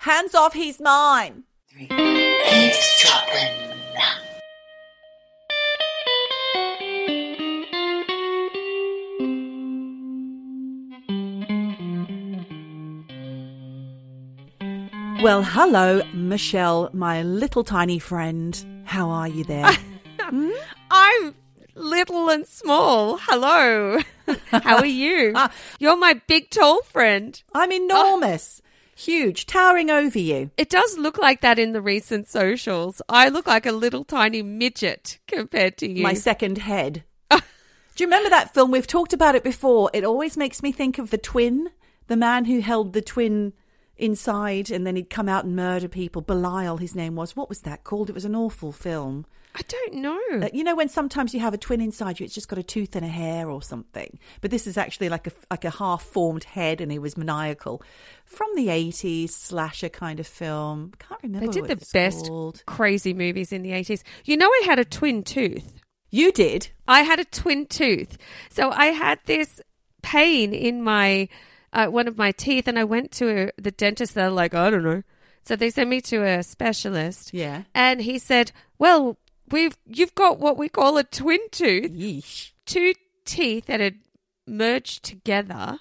Hands off, he's mine. Eavesdropping. Well, hello, Michelle, my little tiny friend. How are you there? I'm little and small. Hello. How are you? You're my big tall friend. I'm enormous, huge, towering over you. It does look like that in the recent socials. I look like a little tiny midget compared to you. My second head. Do you remember that film? We've talked about it before. It always makes me think of the twin, the man who held the twin inside and then he'd come out and murder people. Belial, his name was. What was that called? It was an awful film. I don't know. Uh, you know when sometimes you have a twin inside you, it's just got a tooth and a hair or something. But this is actually like a like a half formed head, and he was maniacal. From the eighties slasher kind of film. Can't remember. they did the best called. crazy movies in the 80s. You know, I had a twin tooth. You did. I had a twin tooth. So I had this pain in my uh, one of my teeth, and I went to a, the dentist. They're like, I don't know. So they sent me to a specialist. Yeah. And he said, "Well, we've you've got what we call a twin tooth, Yeesh. two teeth that had merged together,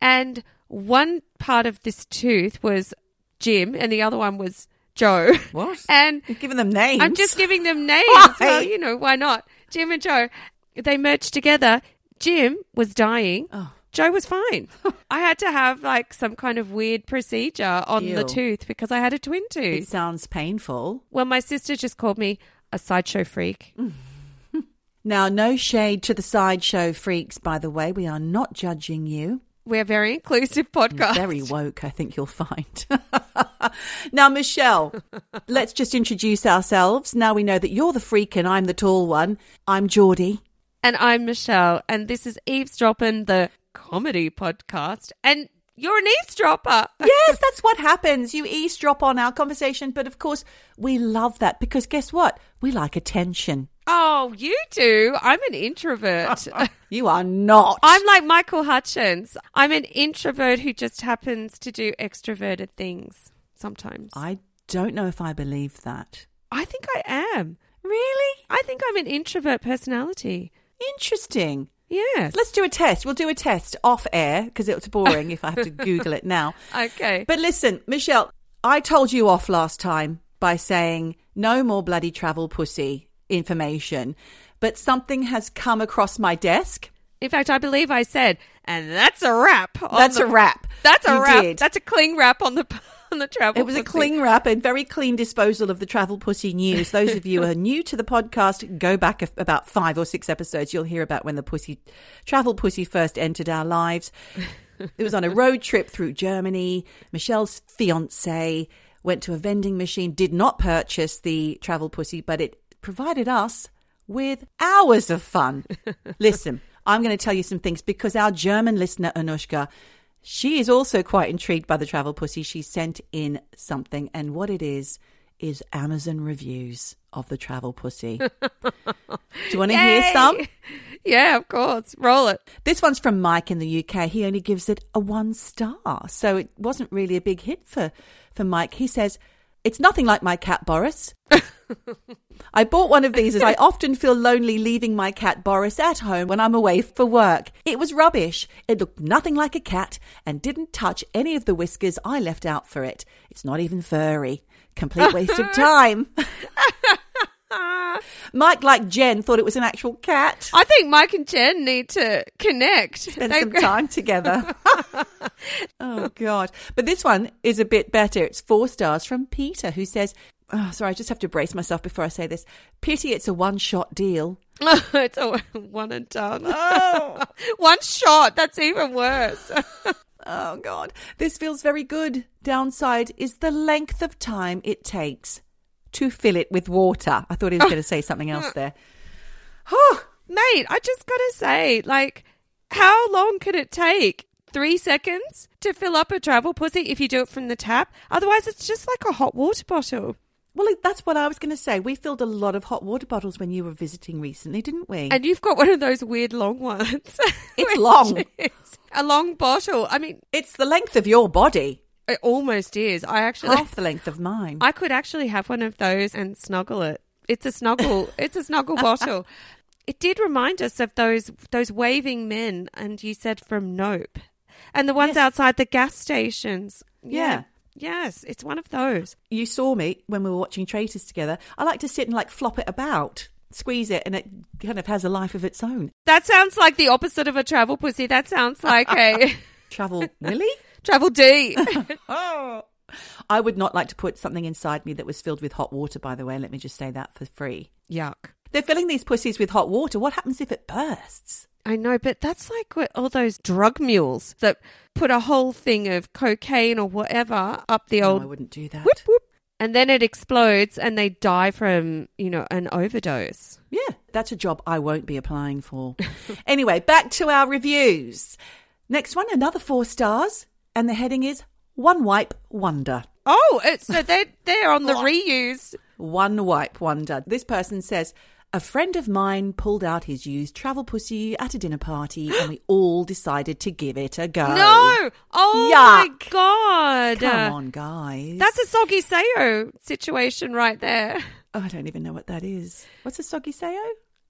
and one part of this tooth was Jim, and the other one was Joe. What? And You've given them names. I'm just giving them names. Why? Well, you know, why not? Jim and Joe. They merged together. Jim was dying. Oh. Joe was fine. I had to have like some kind of weird procedure on the tooth because I had a twin tooth. It tooth. sounds painful. Well, my sister just called me a sideshow freak. Now, no shade to the sideshow freaks, by the way. We are not judging you. We're a very inclusive podcast. Very woke, I think you'll find. now, Michelle, let's just introduce ourselves. Now we know that you're the freak and I'm the tall one. I'm Geordie. And I'm Michelle, and this is Eavesdropping, the comedy podcast. And you're an eavesdropper. Yes, that's what happens. You eavesdrop on our conversation, but of course, we love that because guess what? We like attention. Oh, you do. I'm an introvert. You are not. I'm like Michael Hutchence. I'm an introvert who just happens to do extroverted things sometimes. I don't know if I believe that. I think I am. Really? I think I'm an introvert personality. Interesting. Yes. Let's do a test. We'll do a test off air because it's boring if I have to Google it now. Okay. But listen, Michelle, I told you off last time by saying no more bloody travel pussy information, but something has come across my desk. In fact, I believe I said, and that's a wrap. That's the- a wrap. That's a You wrap. did. That's a cling wrap on the on the travel. It was a pussy. cling wrap and very clean disposal of the travel pussy news. Those of you who are new to the podcast, go back about five or six episodes. You'll hear about when the pussy, travel pussy first entered our lives. It was on a road trip through Germany. Michelle's fiance went to a vending machine, did not purchase the travel pussy, but it provided us with hours of fun. Listen, I'm going to tell you some things because our German listener, Anushka, she is also quite intrigued by the travel pussy. She sent in something, and what it is is Amazon reviews of the travel pussy. Do you want to hear some? Yeah, of course. Roll it. This one's from Mike in the UK. He only gives it a one star, so it wasn't really a big hit for for Mike. He says it's nothing like my cat Boris. I bought one of these as I often feel lonely leaving my cat Boris at home when I'm away for work. It was rubbish. It looked nothing like a cat and didn't touch any of the whiskers I left out for it. It's not even furry. Complete waste of time. Mike, like Jen, thought it was an actual cat. I think Mike and Jen need to connect. spend They- some time together. oh God! But this one is a bit better. It's four stars from Peter, who says, oh, "Sorry, I just have to brace myself before I say this. Pity it's a one-shot deal." it's a one and done. Oh, one shot. That's even worse. Oh God, this feels very good. Downside is the length of time it takes to fill it with water. I thought he was oh. going to say something else there. Oh, Mate, I just gotta say, like, how long could it take? Three seconds to fill up a travel pussy if you do it from the tap? Otherwise, it's just like a hot water bottle. well, that's what I was going to say. We filled a lot of hot water bottles when you were visiting recently, didn't we? And you've got one of those weird long ones. It's long. is a long bottle. I mean, it's the length of your body. It almost is. I actually, Half the length of mine. I could actually have one of those and snuggle it. It's a snuggle. it's a snuggle bottle. It did remind us of those those waving men, and you said from Nope, and the ones Yes. outside the gas stations. Yeah. Yes, it's one of those. you saw me when we were watching Traitors together. I like to sit and like flop it about, squeeze it, and it kind of has a life of its own. That sounds like the opposite of a travel pussy. That sounds like a Travel Willy? Travel deep. oh. I would not like to put something inside me that was filled with hot water, by the way. Let me just say that for free. Yuck. They're filling these pussies with hot water. What happens if it bursts? I know, but that's like what all those drug mules that put a whole thing of cocaine or whatever up the No, old I wouldn't do that. whoop whoop, and then it explodes and they die from you know an overdose. Yeah, that's a job I won't be applying for. anyway, back to our reviews. Next one, another four stars, and the heading is One Wipe Wonder. Oh, it's, so they they're on the reuse. One Wipe Wonder. This person says, a friend of mine pulled out his used travel pussy at a dinner party and we all decided to give it a go. No, oh my god, Come on, guys. that's a soggy Sao situation right there. Oh, I don't even know what that is. What's a soggy Sao?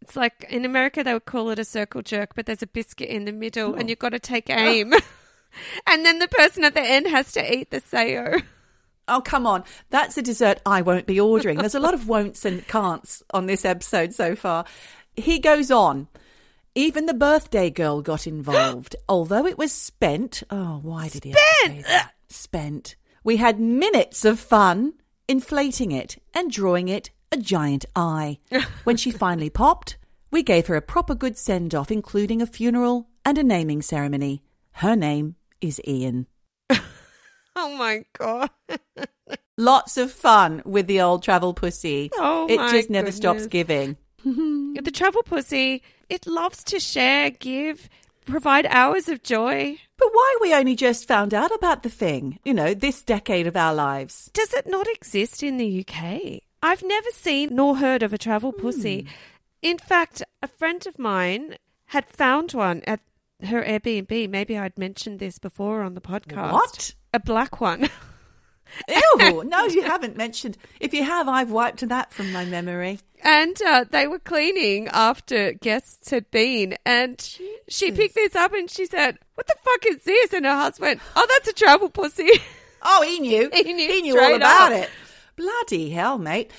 It's like in America they would call it a circle jerk, but there's a biscuit in the middle, Oh. and you've got to take aim. and then the person at the end has to eat the Sao. Oh, come on. That's a dessert I won't be ordering. There's a lot of won'ts and can'ts on this episode so far. He goes on. Even the birthday girl got involved. Although it was spent. Oh, why did he have to say that? Spent. We had minutes of fun inflating it and drawing it a giant eye. when she finally popped, we gave her a proper good send off, including a funeral and a naming ceremony. Her name is Ian. Oh my god! Lots of fun with the old travel pussy. Oh it just never stops giving. The travel pussy, it loves to share, give, provide hours of joy. But why we only just found out about the thing, you know, this decade of our lives? Does it not exist in the UK? I've never seen nor heard of a travel pussy. Hmm. In fact, a friend of mine had found one at her Airbnb. Maybe I'd mentioned this before on the podcast. What? A black one. Ew, no, you haven't mentioned. If you have, I've wiped that from my memory. And uh, they were cleaning after guests had been. And she picked this up and she said, What the fuck is this? And her husband went, Oh, that's a travel pussy. Oh, he knew. He knew He knew all about up. it. Bloody hell, mate.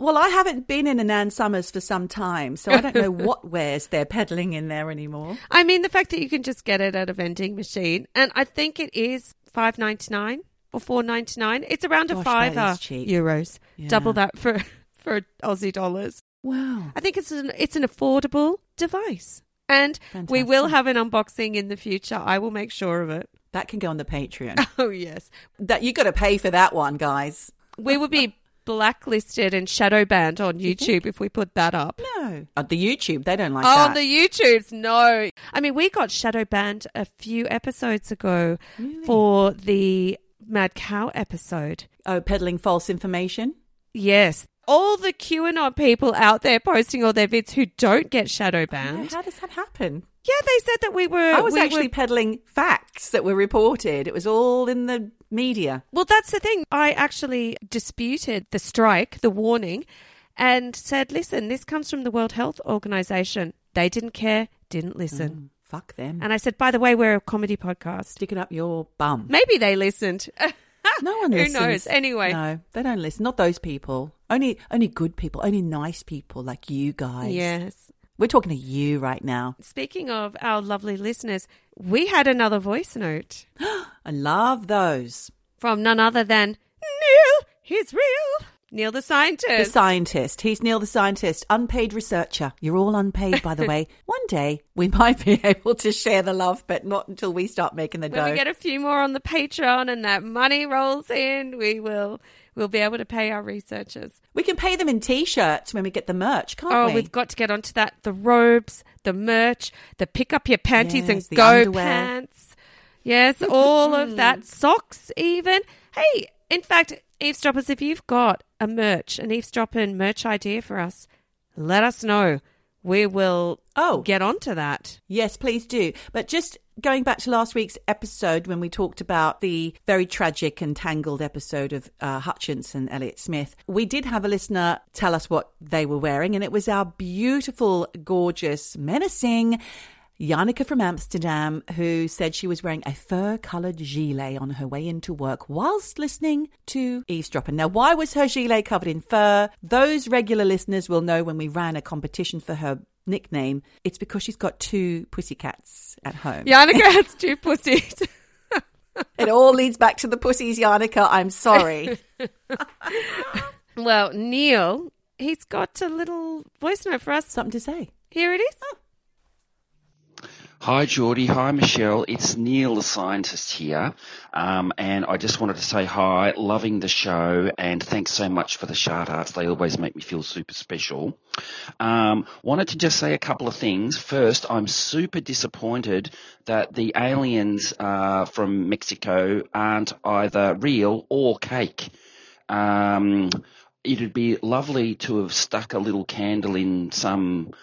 Well, I haven't been in an Ann Summers for some time, so I don't know what wares they're peddling in there anymore. I mean, the fact that you can just get it at a vending machine. And I think it is five ninety nine or four ninety nine. It's around a Gosh, that fiver euros. Yeah. Double that for, for Aussie dollars. Wow. I think it's an, it's an affordable device. And we will have an unboxing in the future. I will make sure of it. That can go on the Patreon. Oh, yes. that you got to pay for that one, guys. We would be blacklisted and shadow banned on YouTube if we put that up. No, on the YouTube they don't like Oh, that. on the YouTubes, no. I mean, we got shadow banned a few episodes ago for the Mad Cow episode. oh, peddling false information. Yes. All the QAnon people out there posting all their vids who don't get shadow No, banned. how does that happen? Yeah, they said that we were. I was we actually were- peddling facts that were reported. It was all in the media. well, that's the thing. I actually disputed the strike, the warning, and said, listen, this comes from the World Health Organization. They didn't care, didn't listen. Mm, fuck them. And I said, by the way, we're a comedy podcast. Stick it up your bum. Maybe they listened. No one listens. Who knows? Anyway. no, they don't listen. Not those people. Only, only good people. Only nice people like you guys. Yes. We're talking to you right now. Speaking of our lovely listeners, we had another voice note I love those. from none other than Neil. He's real. Neil the scientist. The scientist. He's Neil the scientist, unpaid researcher. You're all unpaid, by the way. One day we might be able to share the love, but not until we start making the when dough. we get a few more on the Patreon and that money rolls in, we will we'll be able to pay our researchers. We can pay them in t-shirts when we get the merch, can't Oh, we? we've got to get onto that. The robes, the merch, the pick up your panties Yes, and go underwear. pants. Yes, all of that. Mm-hmm. Socks, even. Hey, in fact, eavesdroppers, if you've got a merch, an eavesdropping merch idea for us, let us know. we will Oh. get onto that. Yes, please do. But just going back to last week's episode when we talked about the very tragic and tangled episode of uh, Hutchence and Elliott Smith, we did have a listener tell us what they were wearing, and it was our beautiful, gorgeous, menacing. Yannicka from Amsterdam, who said she was wearing a fur coloured gilet on her way into work whilst listening to Eavesdropping. Now, why was her gilet covered in fur? Those regular listeners will know when we ran a competition for her nickname, it's because she's got two pussycats at home. Yannicka has two pussies. It all leads back to the pussies, Yannicka. I'm sorry. well, Neil, he's got a little voice note for us. Something to say. Here it is. Oh. Hi, Geordie. Hi, Michelle. It's Neil, the scientist here. Um, and I just wanted to say hi, loving the show, and thanks so much for the shout outs. They always make me feel super special. Um, wanted to just say a couple of things. First, I'm super disappointed that the aliens uh, from Mexico aren't either real or cake. Um, it'd be lovely to have stuck a little candle in some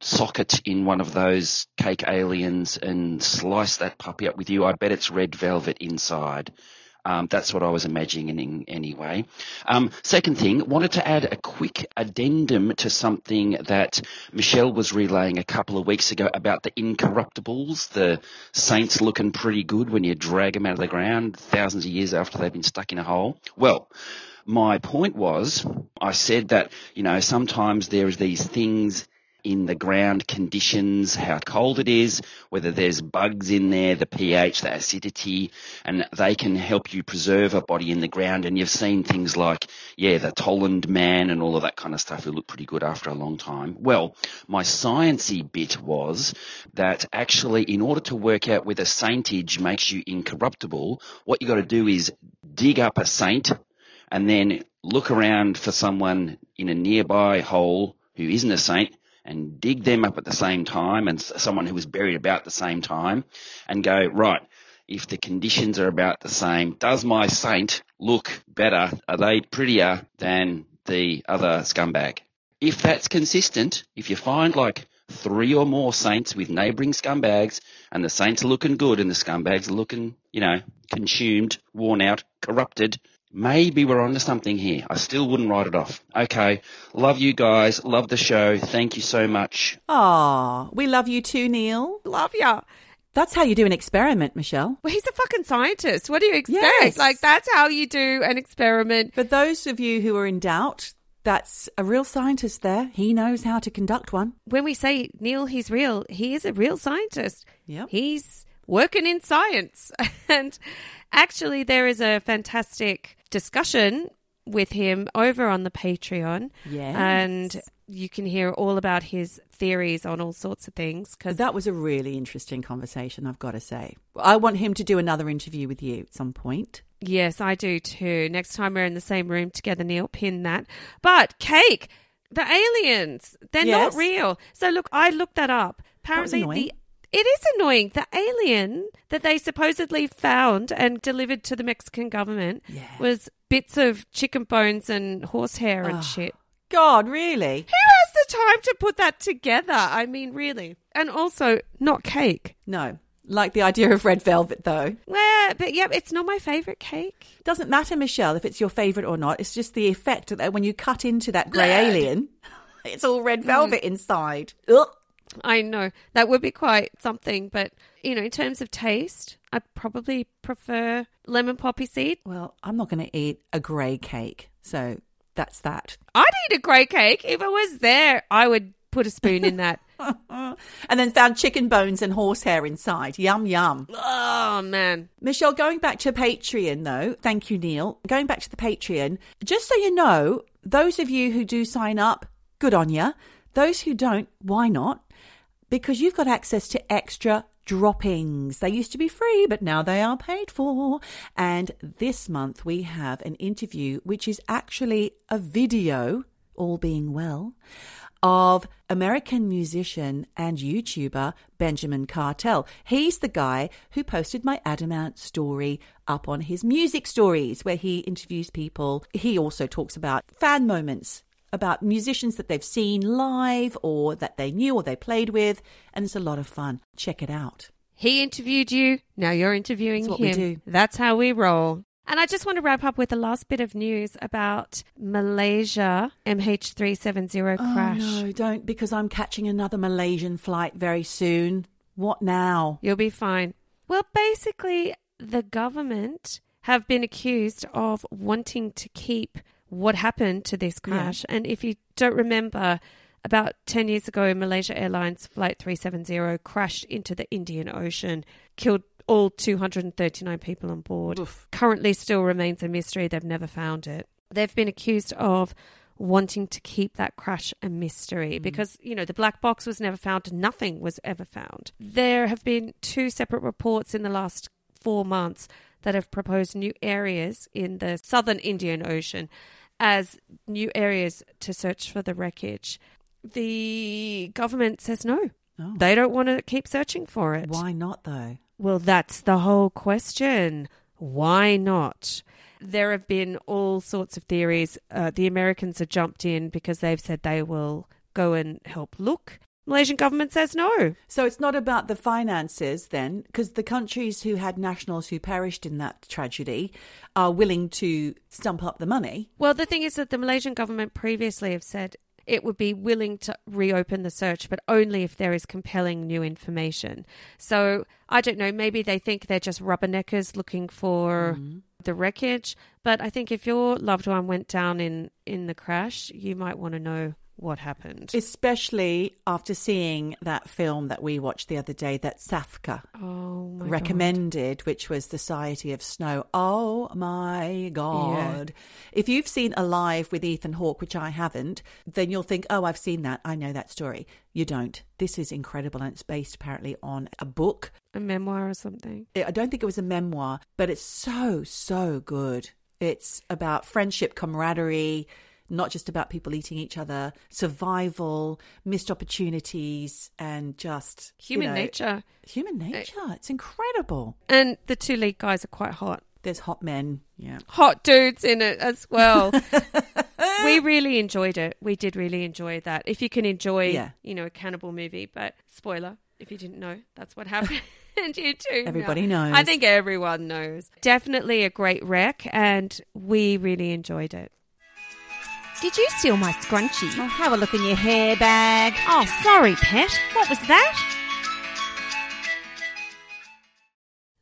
socket in one of those cake aliens and slice that puppy up with you. I bet it's red velvet inside. Um, that's what I was imagining anyway. Um, second thing, wanted to add a quick addendum to something that Michelle was relaying a couple of weeks ago about the incorruptibles, the saints looking pretty good when you drag them out of the ground thousands of years after they've been stuck in a hole. Well, my point was, I said that, you know, sometimes there's these things in the ground conditions, how cold it is, whether there's bugs in there, the pH, the acidity, and they can help you preserve a body in the ground. And you've seen things like, yeah, the Tollund man and all of that kind of stuff who look pretty good after a long time. Well, my sciencey bit was that actually in order to work out whether saintage makes you incorruptible, what you've got to do is dig up a saint and then look around for someone in a nearby hole who isn't a saint and dig them up at the same time and someone who was buried about the same time and go, right, if the conditions are about the same, does my saint look better? Are they prettier than the other scumbag? If that's consistent, if you find like three or more saints with neighbouring scumbags and the saints are looking good and the scumbags are looking, you know, consumed, worn out, corrupted, maybe we're onto something here. I still wouldn't write it off. Okay. Love you guys. Love the show. Thank you so much. Aw, we love you too, Neil. Love ya. That's how you do an experiment, Michelle. Well, he's a fucking scientist. What do you expect? Yes. Like, that's how you do an experiment. For those of you who are in doubt, that's a real scientist there. He knows how to conduct one. When we say Neil, he's real, he is a real scientist. Yep. He's working in science. and actually, there is a fantastic discussion with him over on the Patreon. Yes. And you can hear all about his theories on all sorts of things. Because That was a really interesting conversation, I've got to say. I want him to do another interview with you at some point. Yes, I do too. Next time we're in the same room together, Neil, pin that. But cake, the aliens, they're Yes. not real. So look, I looked that up. Apparently, annoying. the it is annoying. The alien that they supposedly found and delivered to the Mexican government Yeah. was bits of chicken bones and horsehair and shit. God, really? Who has the time to put that together? I mean, really. And also, not cake. No. Like the idea of red velvet, though. Well, but yeah, it's not my favorite cake. Doesn't matter, Michelle, if it's your favourite or not. It's just the effect that when you cut into that grey alien, it's all red mm. velvet inside. Ugh. I know that would be quite something, but you know, in terms of taste, I probably prefer lemon poppy seed. Well, I'm not going to eat a grey cake, so that's that. I'd eat a grey cake if it was there. I would put a spoon in that. And then found chicken bones and horsehair inside. Yum, yum. oh man, Michelle, going back to Patreon though, thank you, Neil. Going back to the Patreon, just so you know, those of you who do sign up, good on you. Those who don't, why not? Because you've got access to extra droppings. They used to be free, but now they are paid for. And this month we have an interview, which is actually a video, all being well, of American musician and YouTuber Benjamin Cartel. He's the guy who posted my Adam Ant story up on his music stories, where he interviews people. He also talks about fan moments about musicians that they've seen live or that they knew or they played with, and it's a lot of fun. Check it out. He interviewed you. Now you're interviewing That's what him. we do. That's how we roll. And I just want to wrap up with the last bit of news about Malaysia MH370 crash. Oh, no, don't, because I'm catching another Malaysian flight very soon. What now? You'll be fine. Well, basically, the government have been accused of wanting to keep what happened to this crash. And if you don't remember, about 10 years ago, Malaysia Airlines Flight 370 crashed into the Indian Ocean, killed all 239 people on board. Oof. Currently, still remains a mystery. They've never found it. They've been accused of wanting to keep that crash a mystery mm. because, you know, the black box was never found, nothing was ever found. There have been two separate reports in the last four months that have proposed new areas in the southern Indian Ocean as new areas to search for the wreckage. The government says no. Oh. They don't want to keep searching for it. Why not, though? Well, that's the whole question. Why not? There have been all sorts of theories. Uh, the Americans have jumped in because they've said they will go and help look. Malaysian government says no. So it's not about the finances then, because the countries who had nationals who perished in that tragedy are willing to stump up the money. Well, the thing is that the Malaysian government previously have said it would be willing to reopen the search, but only if there is compelling new information. So I don't know, maybe they think they're just rubberneckers looking for mm-hmm. the wreckage. But I think if your loved one went down in, in the crash, you might want to know what happened. Especially after seeing that film that we watched the other day, that Safka oh my God. recommended, which was The Society of Snow. Oh my God. If you've seen Alive with Ethan Hawke, which I haven't, then you'll think, oh, I've seen that. I know that story. You don't. This is incredible. And it's based apparently on a book. A memoir or something. I don't think it was a memoir, but it's so, so good. It's about friendship, camaraderie, not just about people eating each other, survival, missed opportunities, and just you Human know, nature. Human eh. nature. It's incredible. And the two lead guys are quite hot. There's hot men. Yeah. hot dudes in it as well. we really enjoyed it. We did really enjoy that. If you can enjoy, Yeah. you know, a cannibal movie, but spoiler, if you didn't know, that's what happened. and you too. Everybody knows. I think everyone knows. Definitely a great wreck, and we really enjoyed it. Did you steal my scrunchie? Oh, have a look in your hair bag. Oh, sorry, pet. What was that?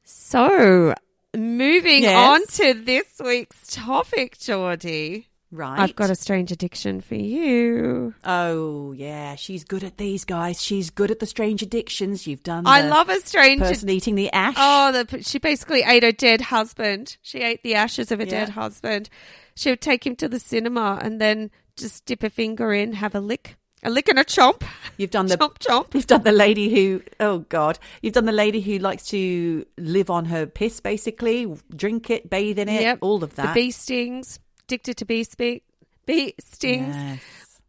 So, moving Yes. on to this week's topic, Geordie. Right. I've got a strange addiction for you. Oh, yeah. She's good at these guys. She's good at the strange addictions. You've done. I love a strange person eating the ash. Oh, the, she basically ate her dead husband. She ate the ashes of a dead husband. She would take him to the cinema and then just dip a finger in, have a lick, a lick and a chomp, You've done the chomp chomp. You've done the lady who, oh God, you've done the lady who likes to live on her piss, basically, drink it, bathe in it, Yep. all of that. The bee stings, addicted to bee speak, bee stings. Yes.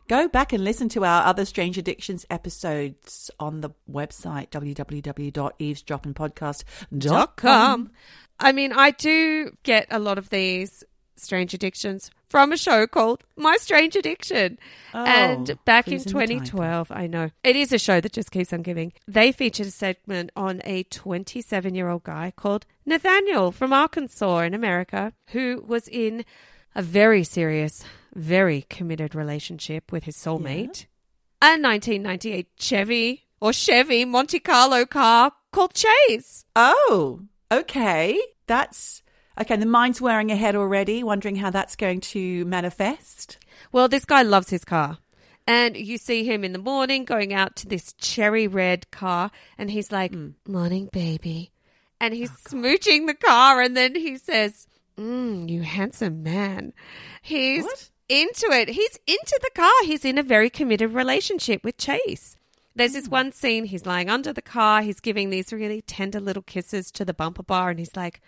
Go back and listen to our other Strange Addictions episodes on the website www.eavesdroppingpodcast.com. I mean, I do get a lot of these strange addictions from a show called My Strange Addiction. Oh, and back in 2012, I know it is a show that just keeps on giving. They featured a segment on a 27 year old guy called Nathaniel from Arkansas in America who was in a very serious, very committed relationship with his soulmate. A 1998 Chevy or Chevy Monte Carlo car called Chase. Oh, okay. That's okay. The mind's wearing ahead already, wondering how that's going to manifest. Well, this guy loves his car. And you see him in the morning going out to this cherry red car, and he's like, Hmm. Morning, baby. And he's Oh, smooching the car, and then he says, mm, You handsome man. He's What? into it. He's into the car. He's in a very committed relationship with Chase. There's Hmm. this one scene, he's lying under the car, he's giving these really tender little kisses to the bumper bar, and he's like,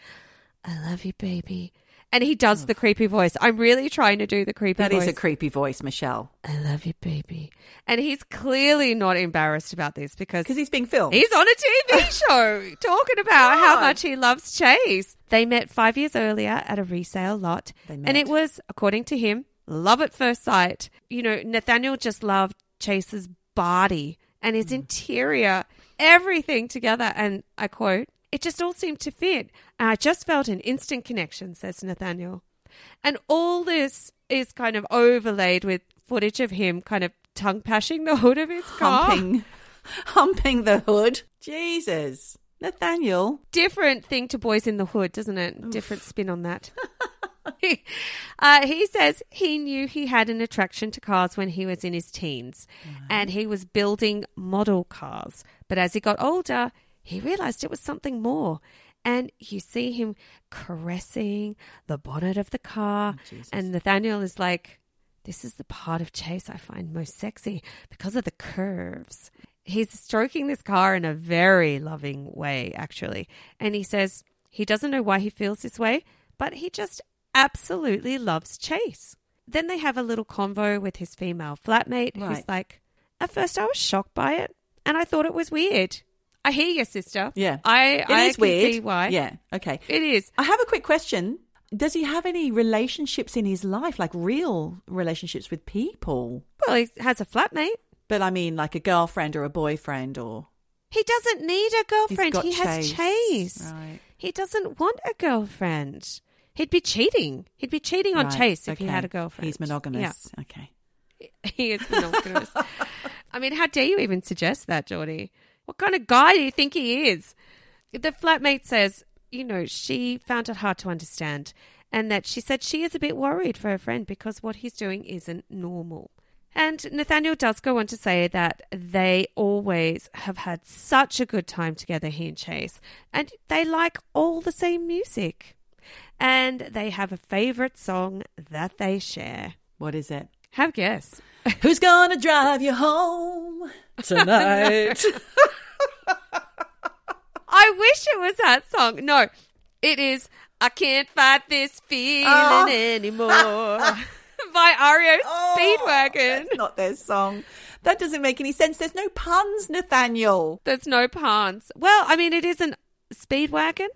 I love you, baby. And he does the creepy voice. I'm really trying to do the creepy That voice. is a creepy voice, Michelle, I love you, baby. And he's clearly not embarrassed about this because because he's being filmed. he's on a TV show talking about how much he loves Chase. They met five years earlier at a resale lot. They met. And it was, according to him, love at first sight. You know, Nathaniel just loved Chase's body and his mm. interior, everything together. And I quote, it just all seemed to fit. And I just felt an instant connection, says Nathaniel. And all this is kind of overlaid with footage of him kind of tongue pashing the hood of his car. Humping, humping the hood. Jesus. Nathaniel. Different thing to Boys in the Hood, doesn't it? Different spin on that. uh, he says he knew he had an attraction to cars when he was in his teens and he was building model cars. But as he got older, he realized it was something more. And you see him caressing the bonnet of the car. Oh, and Nathaniel is like, This is the part of Chase I find most sexy because of the curves. He's stroking this car in a very loving way, actually. And he says he doesn't know why he feels this way, but he just absolutely loves Chase. Then they have a little convo with his female flatmate who's like, At first I was shocked by it and I thought it was weird. I hear you, sister. Yeah. I, It is I can weird. see why. Yeah. Okay. It is. I have a quick question. Does he have any relationships in his life, like real relationships with people? Well, he has a flatmate. But I mean, like a girlfriend or a boyfriend or. He doesn't need a girlfriend. He has Chase. Right. He doesn't want a girlfriend. He'd be cheating. He'd be cheating on Right, Chase if he had a girlfriend. He's monogamous. Yeah. Okay. He is monogamous. I mean, how dare you even suggest that, Geordie? What kind of guy do you think he is? The flatmate says, you know, she found it hard to understand and that she said she is a bit worried for her friend because what he's doing isn't normal. And Nathaniel does go on to say that they always have had such a good time together, he and Chase, and they like all the same music. And they have a favourite song that they share. What is it? Have a guess. Who's gonna drive you home tonight? I wish it was that song. No, it is I Can't Fight This Feeling Oh. Anymore by REO oh, Speedwagon. That's not their song. That doesn't make any sense. There's no puns, Nathaniel. There's no puns. Well, I mean, it isn't Speedwagon.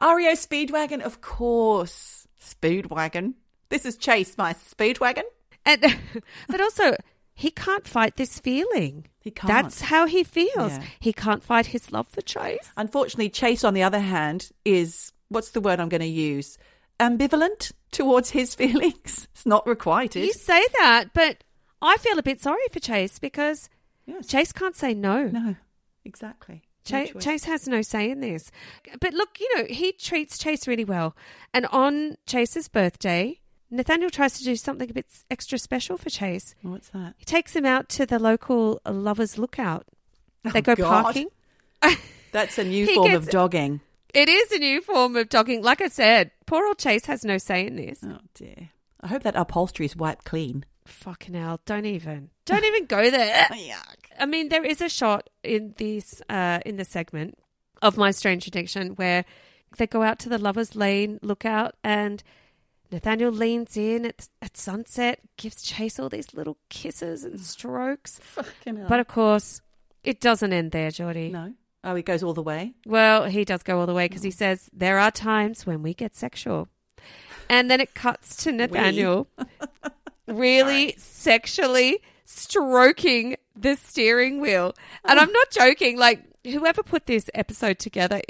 REO Speedwagon, of course. Speedwagon. This is Chase, my Speedwagon. And, but also, he can't fight this feeling. He can't. That's how he feels. Yeah. He can't fight his love for Chase. Unfortunately, Chase, on the other hand, is what's the word I'm going to use? Ambivalent towards his feelings. It's not requited. You say that, but I feel a bit sorry for Chase because Yes. Chase can't say no. No, exactly. Chase. Chase has no say in this. But look, you know, he treats Chase really well. And on Chase's birthday, Nathaniel tries to do something a bit extra special for Chase. What's that? He takes him out to the local lovers lookout. They Oh, go God. parking. That's a new form gets- of dogging. It is a new form of dogging. Like I said, poor old Chase has no say in this. Oh dear. I hope that upholstery is wiped clean. Fucking hell. Don't even. Don't even go there. Yuck. I mean, there is a shot in this uh, in the segment of My Strange Addiction where they go out to the lovers' lane lookout, and Nathaniel leans in at, at sunset, gives Chase all these little kisses and strokes. But of course, it doesn't end there, Geordie. no. Oh, he goes all the way. Well, he does go all the way because he mm. says there are times when we get sexual, and then it cuts to Nathaniel really sexually stroking the steering wheel. And oh. I'm not joking. Like whoever put this episode together,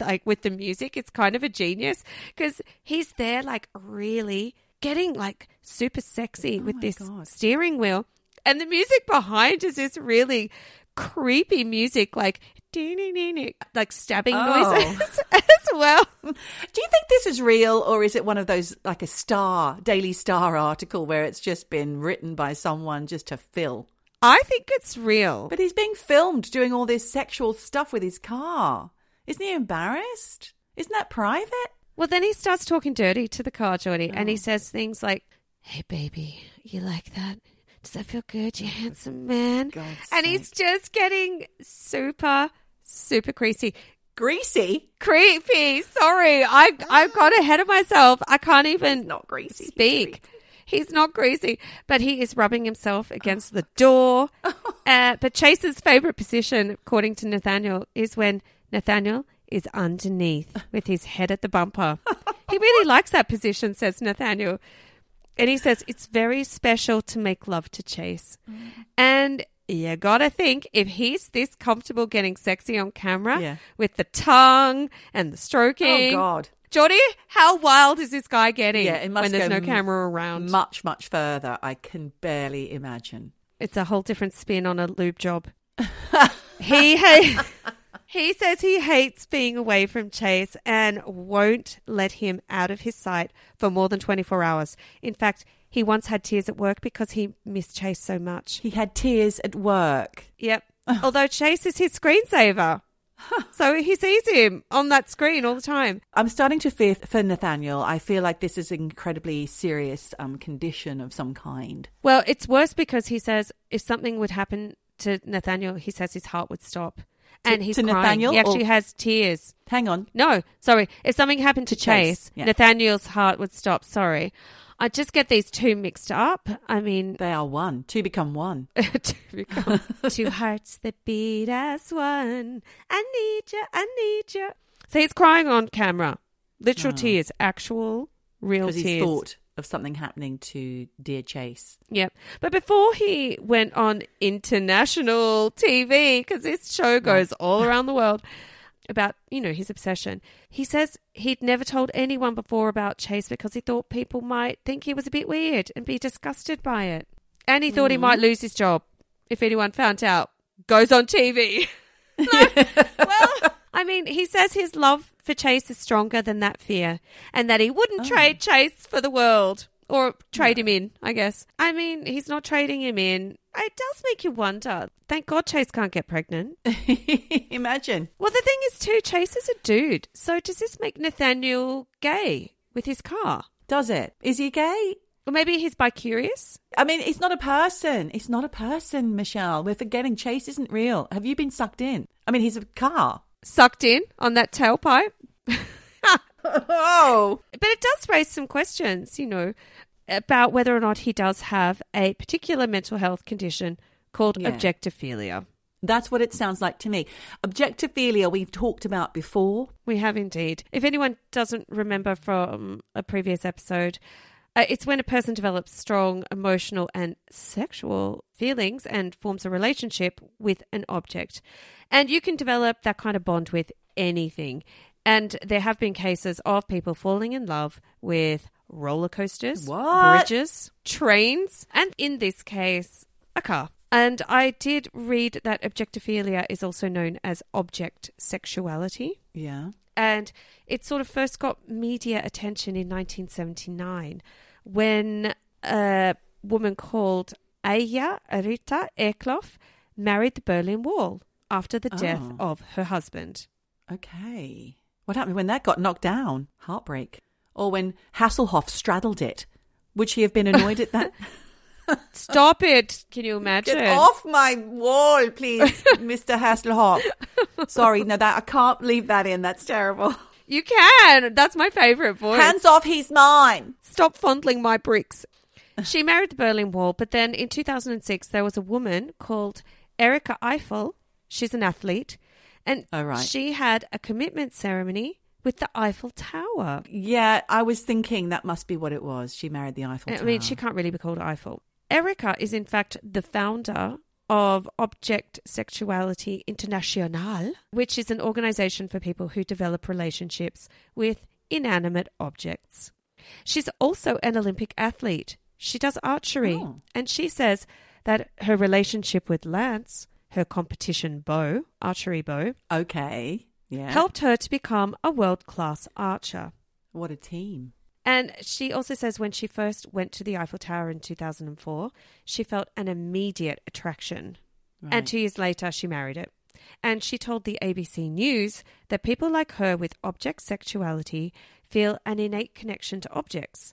like with the music, it's kind of a genius because he's there, like really getting like super sexy oh with this God. steering wheel, and the music behind is this really creepy music, like. Like stabbing Oh. noises as well. Do you think this is real, or is it one of those like a Star Daily Star article where it's just been written by someone just to fill? I think it's real. But he's being filmed doing all this sexual stuff with his car. Isn't he embarrassed? Isn't that private? Well, then he starts talking dirty to the car, Geordie, and he says things like, Hey, baby, you like that? Does that feel good, you handsome man? God's and he's just getting super, super creasy. Greasy? Creepy. Sorry, I I got ahead of myself. I can't even Not greasy. speak. He's not greasy, but he is rubbing himself against the door. Uh, but Chase's favorite position, according to Nathaniel, is when Nathaniel is underneath with his head at the bumper. he really likes that position, says Nathaniel. And he says it's very special to make love to Chase. And you gotta think if he's this comfortable getting sexy on camera Yeah. with the tongue and the stroking. Oh God. Geordie, how wild is this guy getting Yeah, when there's no camera around? Much, much further. I can barely imagine. It's a whole different spin on a lube job. he ha- he says he hates being away from Chase and won't let him out of his sight for more than 24 hours. In fact, he once had tears at work because he missed Chase so much. He had tears at work. Yep. Although Chase is his screensaver. so he sees him on that screen all the time. I'm starting to fear for Nathaniel. I feel like this is an incredibly serious um, condition of some kind. Well, it's worse because he says if something would happen to Nathaniel, he says his heart would stop. To- And he's to crying. Nathaniel He actually or- has tears. Hang on. No, sorry. If something happened to, Chase, Chase, yeah. Nathaniel's heart would stop. Sorry. I just get these two mixed up. I mean, They are one. Two become one. to become two hearts that beat as one. I need you. I need you. So he's crying on camera. Literal Oh. tears. Actual, real tears. he thought of something happening to dear Chase. Yep. But before he went on international TV, because this show goes all around the world about, you know, his obsession, he says he'd never told anyone before about Chase because he thought people might think he was a bit weird and be disgusted by it. And he thought he mm. might lose his job if anyone found out. Goes on TV. well, I mean, he says his love for Chase is stronger than that fear, and that he wouldn't oh. trade Chase for the world or trade him in. I guess. I mean, he's not trading him in. It does make you wonder. Thank God Chase can't get pregnant. Imagine. Well, the thing is, too, Chase is a dude. So does this make Nathaniel gay with his car? Does it? Is he gay? Or maybe he's bi-curious? I mean, it's not a person. It's not a person, Michelle. We're forgetting Chase isn't real. Have you been sucked in? I mean, he's a car. Sucked in on that tailpipe? Oh. But it does raise some questions, you know, about whether or not he does have a particular mental health condition called Yeah. objectophilia. That's what it sounds like to me. Objectophilia, we've talked about before. We have indeed. If anyone doesn't remember from a previous episode, uh, it's when a person develops strong emotional and sexual feelings and forms a relationship with an object. And you can develop that kind of bond with anything. And there have been cases of people falling in love with roller coasters, What? bridges, trains, and in this case, a car. And I did read that objectophilia is also known as object sexuality Yeah. And it sort of first got media attention in 1979 when a woman called Aya Rita Eklof married the Berlin Wall after the death Oh. of her husband. Okay. What happened when that got knocked down? Heartbreak. Or when Hasselhoff straddled it. Would she have been annoyed at that? Stop it! Can you imagine? Get off my wall, please, Mr. Hasselhoff. Sorry, no, that I can't leave that in. That's terrible. You can. That's my favorite voice. Hands off, he's mine. Stop fondling my bricks. She married the Berlin Wall, but then in 2006 there was a woman called Erika Eiffel. She's an athlete, and Oh, right. she had a commitment ceremony with the Eiffel Tower. Yeah, I was thinking that must be what it was. She married the Eiffel I Tower. mean, she can't really be called Eiffel. Erika is, in fact, the founder of Object Sexuality International, which is an organization for people who develop relationships with inanimate objects. She's also an Olympic athlete. She does archery, Oh. and she says that her relationship with Lance, her competition bow, archery bow, Okay. Yeah. helped her to become a world class archer. What a team. And she also says when she first went to the Eiffel Tower in 2004, she felt an immediate attraction. Right. And two years later, she married it. And she told the ABC News that people like her with object sexuality feel an innate connection to objects.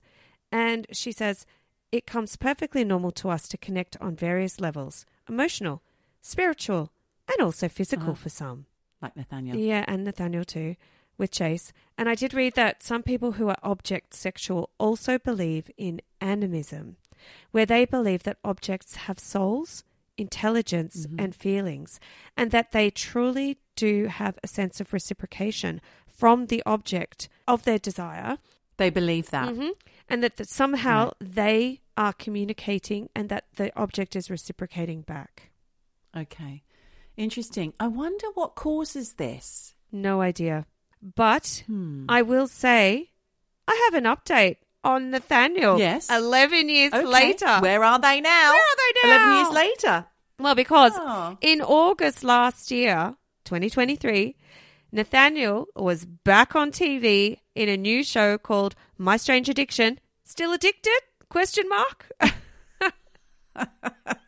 And she says it comes perfectly normal to us to connect on various levels emotional, spiritual, and also physical Uh-huh. for some. like Nathaniel. Yeah, and Nathaniel too, with Chase. And I did read that some people who are object sexual also believe in animism, where they believe that objects have souls, intelligence, and feelings, and that they truly do have a sense of reciprocation from the object of their desire. They believe that. Mhm. and that, that somehow they are communicating and that the object is reciprocating back. Okay. Interesting. I wonder what causes this. No idea. But Hmm. I will say, I have an update on Nathaniel. Yes. 11 years Okay. later. Where are they now? Where are they now? 11 years later. Well, because Oh. in August last year, 2023, Nathaniel was back on TV in a new show called My Strange Addiction. Still addicted? Question mark.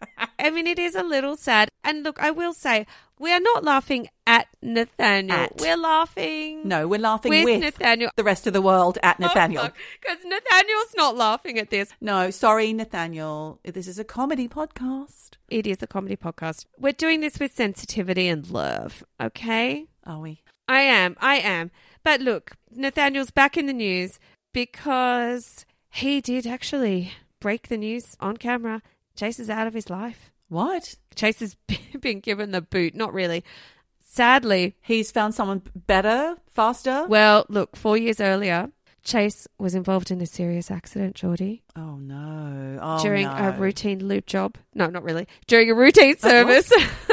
I mean, it is a little sad. And look, I will say, we are not laughing at Nathaniel. At. We're laughing No, we're laughing with, with, Nathaniel. the rest of the world at oh, Nathaniel. Because Nathaniel's not laughing at this. no, sorry, Nathaniel. This is a comedy podcast. It is a comedy podcast. We're doing this with sensitivity and love, okay? Are we? I am. I am. But look, Nathaniel's back in the news because he did actually break the news on camera. Chase is out of his life. What? Chase has been given the boot. Not really. Sadly. He's found someone better, faster? Well, look, four years earlier, Chase was involved in a serious accident, Geordie, oh, no. Oh, during no. a routine loop job. No, not really. During a routine service.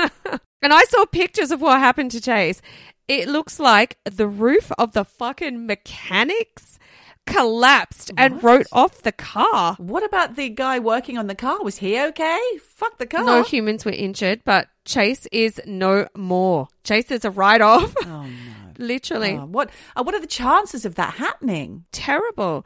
and I saw pictures of what happened to Chase. It looks like the roof of the fucking mechanics collapsed and What? wrote off the car. What about the guy working on the car? Was he okay? Fuck the car. No humans were injured, but Chase is no more. Chase is a write off. Oh, no. Literally. Oh, what, uh, what are the chances of that happening? terrible.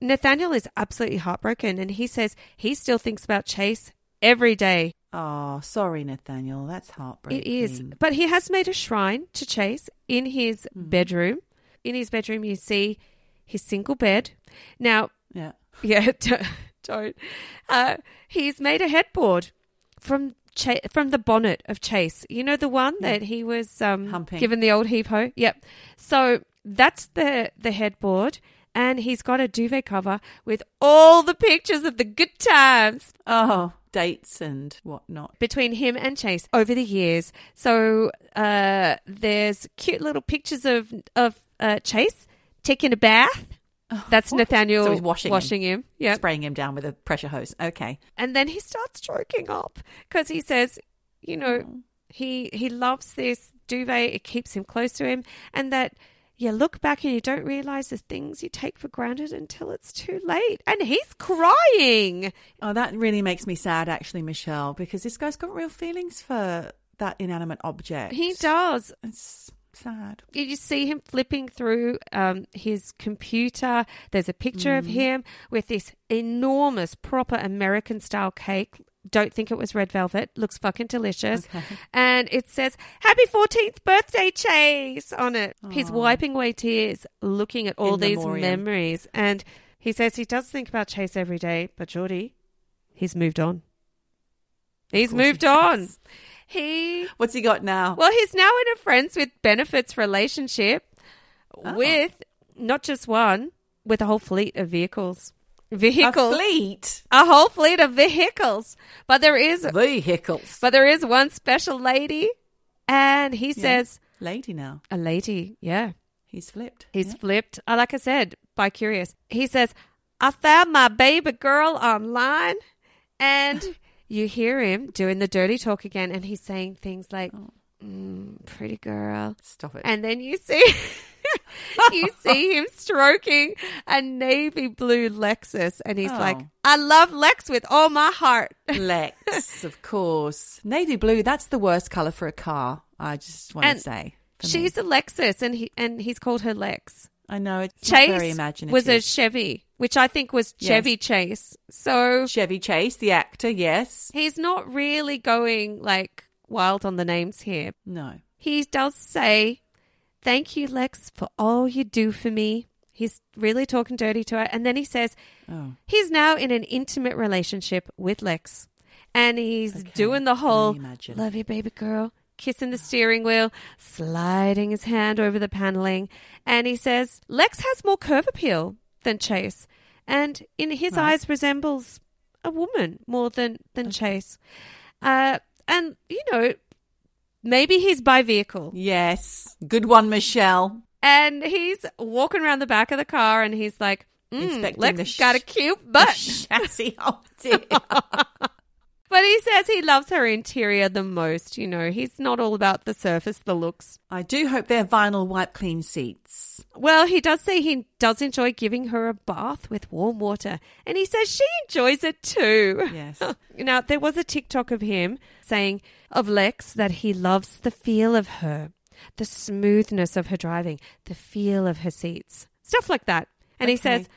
Nathaniel is absolutely heartbroken and he says he still thinks about Chase every day. Oh, sorry, Nathaniel. That's heartbreaking. It is. But he has made a shrine to Chase in his bedroom. In his bedroom, you see his single bed. Now, Yeah. yeah, don't. don't. Uh, he's made a headboard from Cha- from the bonnet of Chase. You know the one that he was um, given the old heap ho. Yep. So that's the the headboard, and he's got a duvet cover with all the pictures of the good times Oh, dates and whatnot. between him and Chase over the years. So uh, there's cute little pictures of of uh, Chase taking a bath. Oh, That's Nathaniel So he's washing him. washing him. Yeah. Spraying him down with a pressure hose. Okay. And then he starts choking up because he says, you know, Oh. he he loves this duvet. It keeps him close to him, and that you look back and you don't realize the things you take for granted until it's too late. And he's crying. Oh, that really makes me sad, actually, Michelle, because this guy's got real feelings for that inanimate object. He does. It's sad. You see him flipping through um, his computer. There's a picture Mm. of him with this enormous, proper American style cake. Don't think it was red velvet. Looks fucking delicious. And it says, Happy 14th birthday, Chase, on it. He's wiping away tears, looking at all In these memoriam. memories. And he says he does think about Chase every day, but Geordie, he's moved on. He's course he moved on. He What's he got now? well, he's now in a friends with benefits relationship Oh. with not just one, with a whole fleet of vehicles. a Vehicles. fleet. A whole fleet of vehicles. But there is Vehicles. but there is one special lady and he says Lady now. a lady, yeah. He's flipped. He's Yeah. flipped. Uh, like I said, by curious. He says, I found my baby girl online and you hear him doing the dirty talk again and he's saying things like Oh. mm, pretty girl. Stop it. And then you see you see him stroking a navy blue Lexus and he's Oh. like, I love Lex with all my heart. Lex, of course. Navy blue, that's the worst colour for a car, I just want And to say. for me. She's a Lexus and he and he's called her Lex. I know, it's Chase very imaginative. was a Chevy, which I think was Yes. Chevy Chase. So Chevy Chase, the actor, yes. he's not really going like wild on the names here. No. He does say, Thank you, Lex, for all you do for me. He's really talking dirty to her. And then he says, Oh. He's now in an intimate relationship with Lex. And he's Okay, doing the whole love you, baby girl, kissing the steering wheel, sliding his hand over the paneling. And he says, Lex has more curve appeal than Chase. And in his Right. eyes resembles a woman more than, than Chase. Uh, and, you know, maybe he's by vehicle. Yes. Good one, Michelle. And he's walking around the back of the car and he's like, inspecting Lex has got a cute butt. chassis. Oh dear. But he says he loves her interior the most. You know, he's not all about the surface, the looks. I do hope they're vinyl wipe clean seats. Well, he does say he does enjoy giving her a bath with warm water, and he says she enjoys it too. Yes. now, there was a TikTok of him saying of Lex that he loves the feel of her, the smoothness of her driving, the feel of her seats, stuff like that. And he says,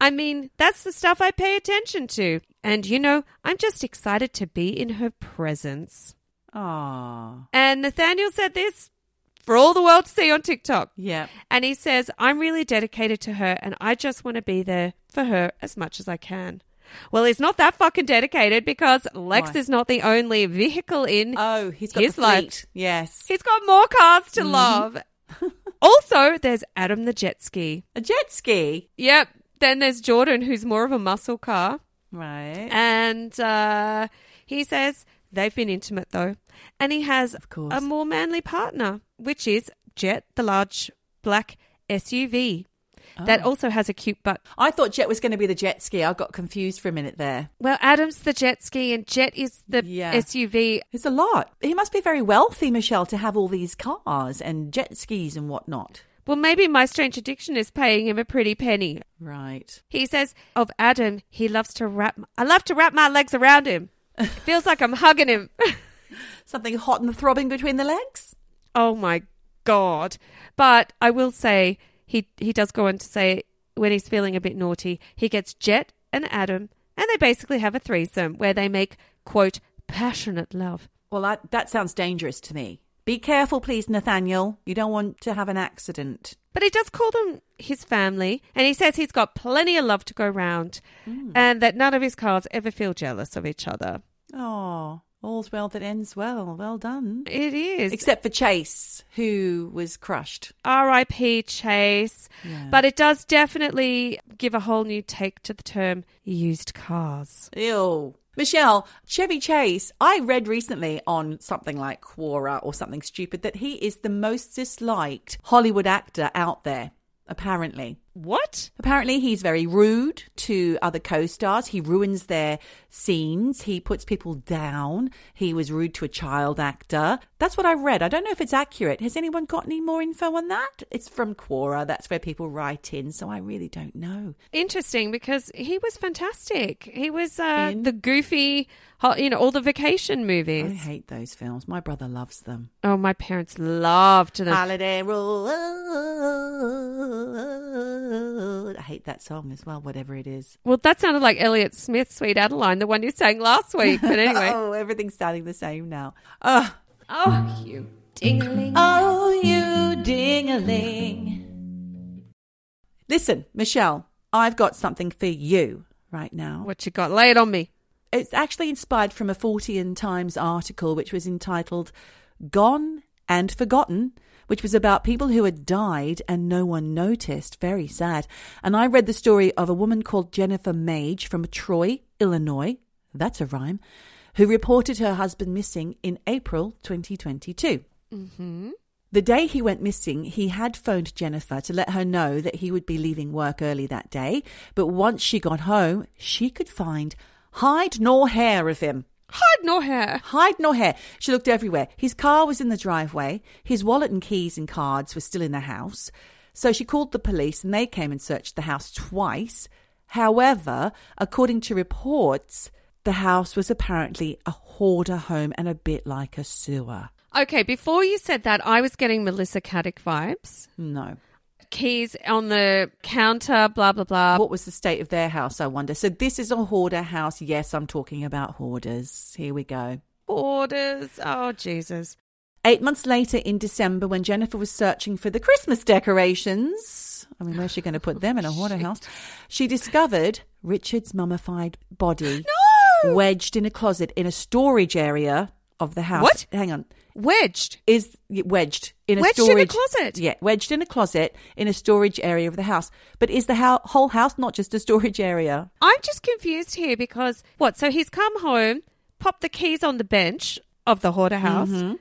I mean, that's the stuff I pay attention to. And, you know, I'm just excited to be in her presence. Aww. And Nathaniel said this for all the world to see on TikTok. Yeah. And he says, I'm really dedicated to her and I just want to be there for her as much as I can. Well, he's not that fucking dedicated because Lex Why? is not the only vehicle in. Oh, he's got His life. Yes. he's got more cars Mm-hmm. to love. also, there's Adam the jet ski. A jet ski. Yep. Then there's Jordan, who's more of a muscle car. Right. And uh, he says they've been intimate though. And he has course. a more manly partner, which is Jet, the large black SUV. That Oh. also has a cute butt. I thought Jet was going to be the jet ski. I got confused for a minute there. Well, Adam's the jet ski and Jet is the Yeah. SUV. It's a lot. He must be very wealthy, Michelle, to have all these cars and jet skis and whatnot. Well, maybe My Strange Addiction is paying him a pretty penny. Right. He says of Adam, he loves to wrap. I love to wrap my legs around him. It feels like I'm hugging him. Something hot and throbbing between the legs? Oh my god! But I will say he he does go on to say when he's feeling a bit naughty, he gets Jet and Adam, and they basically have a threesome where they make quote passionate love. Well, that, that sounds dangerous to me. Be careful, please, Nathaniel. You don't want to have an accident. But he does call them his family, and he says he's got plenty of love to go round, mm. and that none of his cars ever feel jealous of each other. Oh, all's well that ends well. Well done. It is. Except for Chase, who was crushed. R.I.P. Chase. Yeah. But it does definitely give a whole new take to the term used cars. Ew. Michelle, Chevy Chase, I read recently on something like Quora or something stupid that he is the most disliked Hollywood actor out there, apparently. What? Apparently, he's very rude to other co stars. He ruins their scenes. He puts people down. He was rude to a child actor. That's what I read. I don't know if it's accurate. Has anyone got any more info on that? It's from Quora. That's where people write in. So I really don't know. Interesting because he was fantastic. He was uh, In? the goofy, you know, all the vacation movies. I hate those films. My brother loves them. Oh, my parents loved them. Holiday Road. I hate that song as well, whatever it is. Well, that sounded like Elliott Smith's Sweet Adeline, the one you sang last week. But anyway. oh, everything's sounding the same now. Oh, oh, you dingling. oh, you ding-a-ling. Listen, Michelle, I've got something for you right now. What you got? Lay it on me. It's actually inspired from a Fortean Times article which was entitled Gone and Forgotten, which was about people who had died and no one noticed. Very sad. And I read the story of a woman called Jennifer Maedge from Troy, Illinois. That's a rhyme. Who reported her husband missing in April 2022. Mm-hmm. The day he went missing, he had phoned Jennifer to let her know that he would be leaving work early that day. But once she got home, she could find hide nor hair of him. Hide nor hair. Hide nor hair. She looked everywhere. His car was in the driveway. His wallet and keys and cards were still in the house. So she called the police and they came and searched the house twice. However, according to reports, the house was apparently a hoarder home and a bit like a sewer. Okay, before you said that, I was getting Melissa Caddick vibes. No. Keys on the counter, blah, blah, blah. What was the state of their house, I wonder? So this is a hoarder house. Yes, I'm talking about hoarders. Here we go. Borders. Oh, Jesus. Eight months later, in December, when Jennifer was searching for the Christmas decorations, I mean, where's she going to put them in a oh, hoarder house? She discovered Richard's mummified body No! wedged in a closet in a storage area of the house. What? Hang on. Wedged. Is wedged in a Wedged in a storage closet? Yeah, wedged in a closet in a storage area of the house. But is the ho- whole house not just a storage area? I'm just confused here because what? So he's come home, popped the keys on the bench of the hoarder house, Mm-hmm.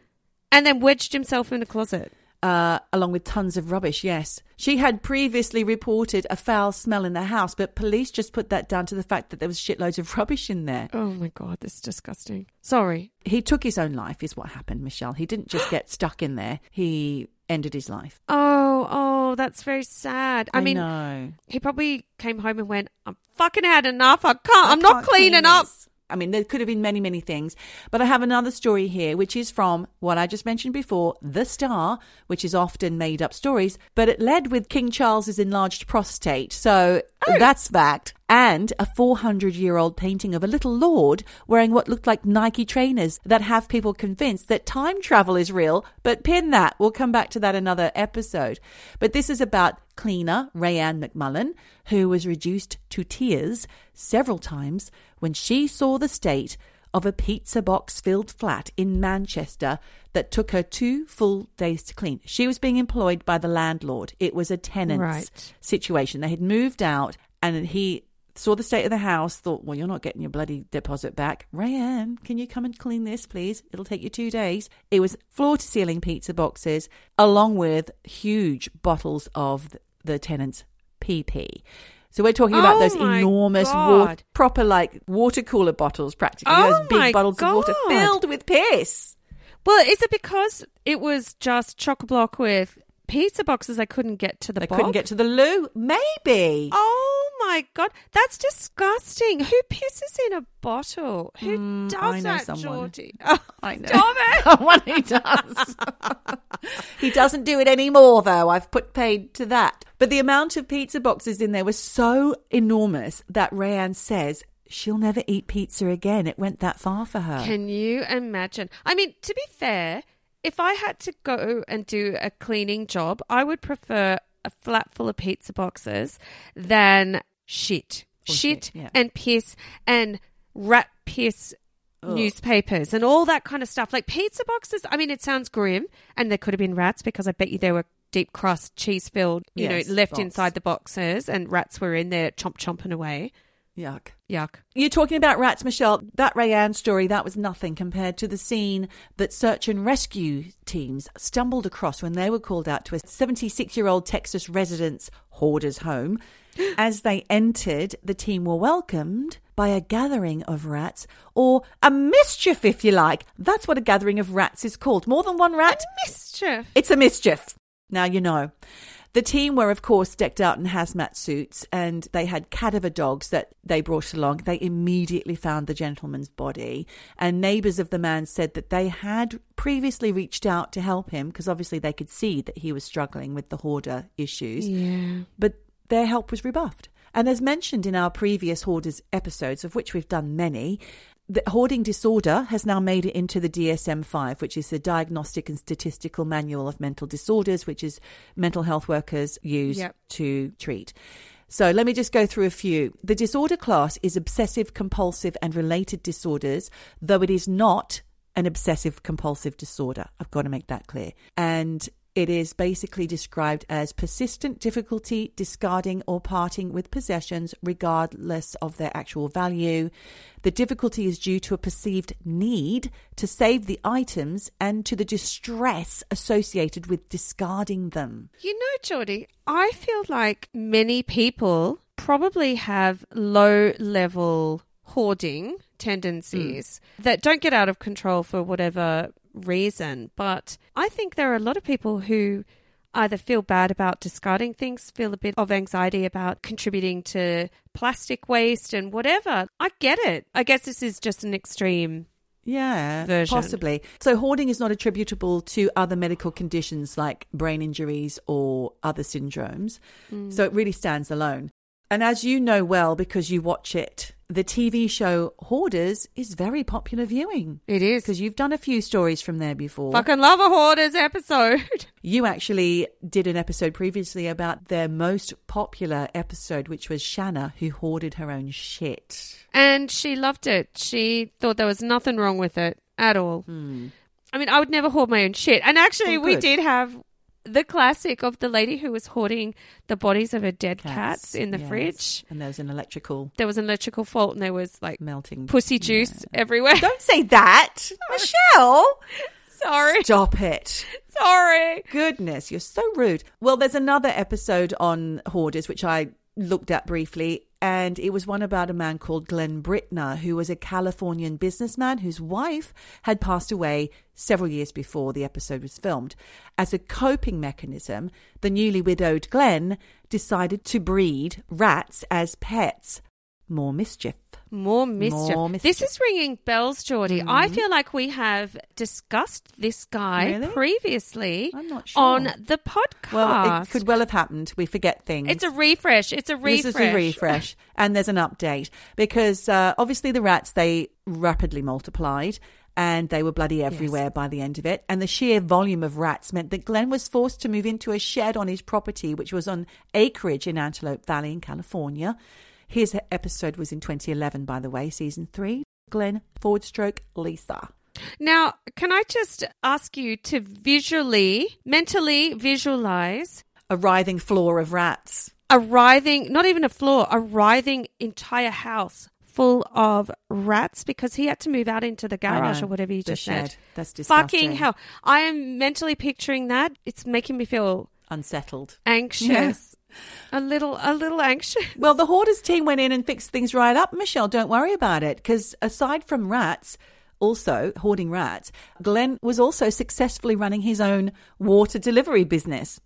and then wedged himself in a closet. Uh, along with tons of rubbish. Yes. She had previously reported a foul smell in the house, but police just put that down to the fact that there was shitloads of rubbish in there. Oh my god, this is disgusting. Sorry. He took his own life, is what happened, Michelle. He didn't just get stuck in there, he ended his life. Oh, oh, that's very sad. I, mean, know. he probably came home and went, "I'm fucking had enough. I can't. I'm not can't cleaning clean up." I mean, there could have been many, many things. But I have another story here, which is from what I just mentioned before, The Star, which is often made up stories, but it led with King Charles's enlarged prostate. So oh. that's fact. And a 400 year old painting of a little lord wearing what looked like Nike trainers that have people convinced that time travel is real. But pin that. We'll come back to that another episode. But this is about cleaner Rayann McMullan, who was reduced to tears several times when she saw the state of a pizza box filled flat in Manchester that took her two full days to clean. She was being employed by the landlord. It was a tenant's Right. situation. They had moved out and he saw the state of the house, thought, well, you're not getting your bloody deposit back. Rayann, can you come and clean this, please? It'll take you two days. It was floor to ceiling pizza boxes, along with huge bottles of the, tenant's PP. So we're talking about Oh those enormous, wa- proper like water cooler bottles, practically Oh those big bottles of water filled with piss. Well, is it because it was just chock a block with pizza boxes? I couldn't get to the. Bog? couldn't get to the loo. Maybe. Oh my god, that's disgusting! Who pisses in a bottle? Who Mm, does I know that, someone. Geordie? Oh, I know. Stop it! Someone who does. he doesn't do it anymore, though. I've put paid to that. But the amount of pizza boxes in there was so enormous that Rayann says she'll never eat pizza again. It went that far for her. Can you imagine? I mean, to be fair, if I had to go and do a cleaning job, I would prefer a flat full of pizza boxes than shit. Or shit shit, yeah. and piss and rat piss newspapers and all that kind of stuff. Like pizza boxes, I mean, it sounds grim, and there could have been rats because I bet you there were deep crust, cheese filled, you Yes, know, left box. inside the boxes, and rats were in there chomp chomping away. Yuck. Yuck. You're talking about rats, Michelle. That Rayann story, that was nothing compared to the scene that search and rescue teams stumbled across when they were called out to a 76 year old Texas resident's hoarder's home. As they entered, the team were welcomed by a gathering of rats, or a mischief, if you like. That's what a gathering of rats is called. More than one rat? Mischief. It's a mischief. Now you know. The team were, of course, decked out in hazmat suits and they had cadaver dogs that they brought along. They immediately found the gentleman's body. And neighbours of the man said that they had previously reached out to help him because obviously they could see that he was struggling with the hoarder issues. Yeah. But their help was rebuffed. And as mentioned in our previous hoarders episodes, of which we've done many, the hoarding disorder has now made it into the DSM 5, which is the Diagnostic and Statistical Manual of Mental Disorders, which is mental health workers use Yep. to treat. So let me just go through a few. The disorder class is obsessive compulsive and related disorders, though it is not an obsessive compulsive disorder. I've got to make that clear. And it is basically described as persistent difficulty discarding or parting with possessions regardless of their actual value. The difficulty is due to a perceived need to save the items and to the distress associated with discarding them. You know, Geordie, I feel like many people probably have low level hoarding tendencies hmm. that don't get out of control for whatever reason. But I think there are a lot of people who either feel bad about discarding things, feel a bit of anxiety about contributing to plastic waste and whatever. I get it. I guess this is just an extreme. Yeah, version. possibly. So hoarding is not attributable to other medical conditions like brain injuries or other syndromes. Mm. So it really stands alone. And as you know well because you watch it, the TV show Hoarders is very popular viewing It is. because you've done a few stories from there before. Fucking love a hoarders episode. You actually did an episode previously about their most popular episode, which was Shanna, who hoarded her own shit. And she loved it. She thought there was nothing wrong with it at all. Hmm. I mean, I would never hoard my own shit. And actually, Well, we did have the classic of the lady who was hoarding the bodies of her dead cats, in the yes. fridge. And there was an electrical There was an electrical fault and there was like melting. pussy juice everywhere. Don't say that, Michelle. Sorry. Stop it. Sorry. Goodness, you're so rude. Well, there's another episode on hoarders, which I looked at briefly, and it was one about a man called Glenn Brittner, who was a Californian businessman whose wife had passed away several years before the episode was filmed. As a coping mechanism, the newly widowed Glenn decided to breed rats as pets. More mischief. More mischief. More mischief. This is ringing bells, Geordie. I feel like we have discussed this guy Really? previously I'm not sure. on the podcast. Well, it could well have happened. We forget things. It's a refresh. It's a refresh. This is a refresh, and there's an update because uh, obviously the rats they rapidly multiplied. And they were bloody everywhere by the end of it. And the sheer volume of rats meant that Glenn was forced to move into a shed on his property, which was on acreage in Antelope Valley in California. His episode was in 2011, by the way, season three. Glenn forward stroke Lisa. Now, can I just ask you to visually, mentally visualize A writhing floor of rats. a writhing, not even a floor, a writhing entire house full of rats because he had to move out into the garage know. or whatever you The just shed. said. That's disgusting. Fucking hell. I am mentally picturing that. It's making me feel Unsettled. anxious. A little a little anxious. Well, the Hoarders team went in and fixed things right up, Michelle. Don't worry about it. Because aside from rats, also hoarding rats, Glenn was also successfully running his own water delivery business.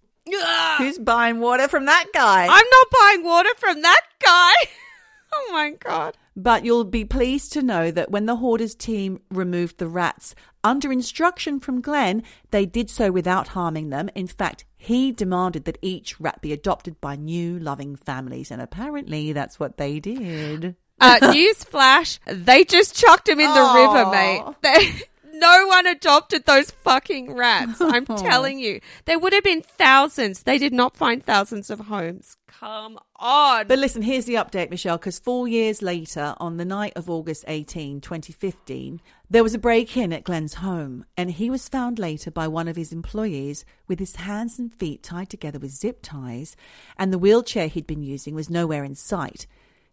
Who's buying water from that guy? I'm not buying water from that guy. oh my god. But you'll be pleased to know that when the Hoarders team removed the rats under instruction from Glenn, they did so without harming them. In fact, he demanded that each rat be adopted by new loving families, and apparently that's what they did. Uh, newsflash, they just chucked him in the river, mate. They, no one adopted those fucking rats. I'm oh. telling you. There would have been thousands. They did not find thousands of homes. Come on. But listen, here's the update, Michelle, because four years later, on the night of August 18, 2015, there was a break in at Glenn's home, and he was found later by one of his employees with his hands and feet tied together with zip ties, and the wheelchair he'd been using was nowhere in sight.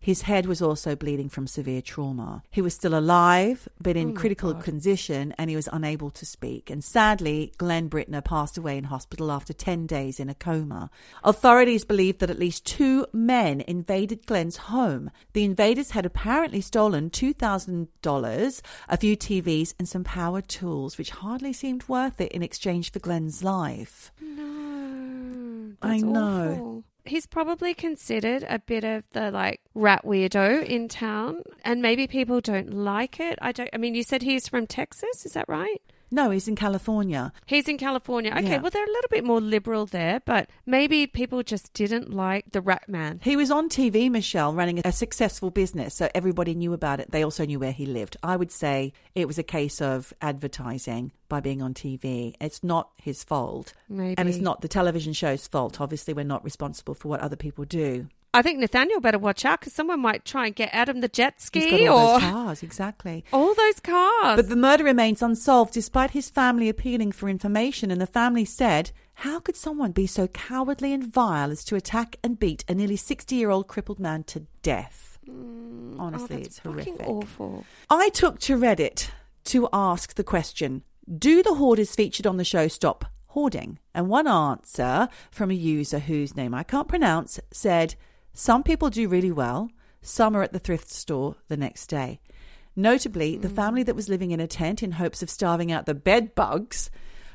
His head was also bleeding from severe trauma. He was still alive, but in critical condition, and he was unable to speak. And sadly, Glenn Brittner passed away in hospital after 10 days in a coma. Authorities believe that at least two men invaded Glenn's home. The invaders had apparently stolen $2,000, a few TVs, and some power tools, which hardly seemed worth it in exchange for Glenn's life. No, I know. awful. He's probably considered a bit of the like rat weirdo in town, and maybe people don't like it. I don't. I mean, you said he's from Texas, is that right? No, he's in California. He's in California. Okay, Yeah. well, they're a little bit more liberal there, but maybe people just didn't like the rat man. He was on TV, Michelle, running a successful business, so everybody knew about it. They also knew where he lived. I would say it was a case of advertising by being on TV. It's not his fault. Maybe. And it's not the television show's fault. Obviously, we're not responsible for what other people do. I think Nathaniel better watch out because someone might try and get Adam the jet ski or those cars, exactly. all those cars. But the murder remains unsolved despite his family appealing for information. And the family said, How could someone be so cowardly and vile as to attack and beat a nearly 60 year old crippled man to death? Mm, oh, Honestly, that's it's horrific. awful. I took to Reddit to ask the question Do the hoarders featured on the show stop hoarding? And one answer from a user whose name I can't pronounce said, Some people do really well, some are at the thrift store the next day. Notably, the hmm. family that was living in a tent in hopes of starving out the bed bugs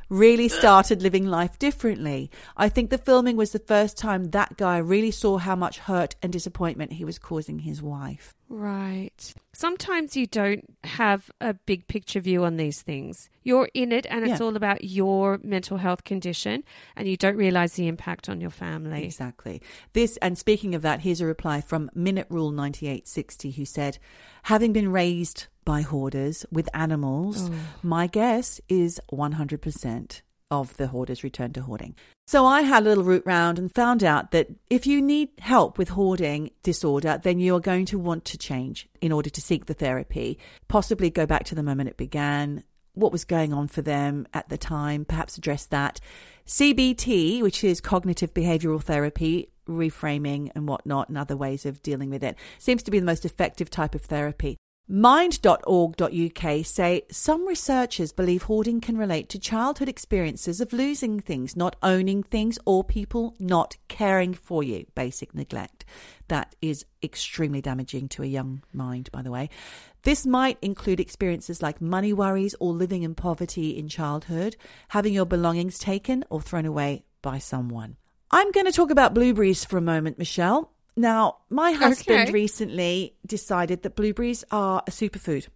really started living life differently. I think the filming was the first time that guy really saw how much hurt and disappointment he was causing his wife. Right. Sometimes you don't have a big picture view on these things. You're in it and it's Yeah. all about your mental health condition and you don't realize the impact on your family. Exactly. This, and speaking of that, here's a reply from Minute Rule 9860 who said, Having been raised by hoarders with animals, oh. my guess is 100% of the hoarders return to hoarding. So I had a little route round and found out that if you need help with hoarding disorder, then you are going to want to change in order to seek the therapy, possibly go back to the moment it began, what was going on for them at the time, perhaps address that. CBT, which is cognitive behavioral therapy, reframing and whatnot, and other ways of dealing with it, seems to be the most effective type of therapy. Mind.org.uk say some researchers believe hoarding can relate to childhood experiences of losing things, not owning things, or people not caring for you. Basic neglect. That is extremely damaging to a young mind, by the way. This might include experiences like money worries or living in poverty in childhood, having your belongings taken or thrown away by someone. I'm going to talk about blueberries for a moment, Michelle. Now, my husband Okay. recently decided that blueberries are a superfood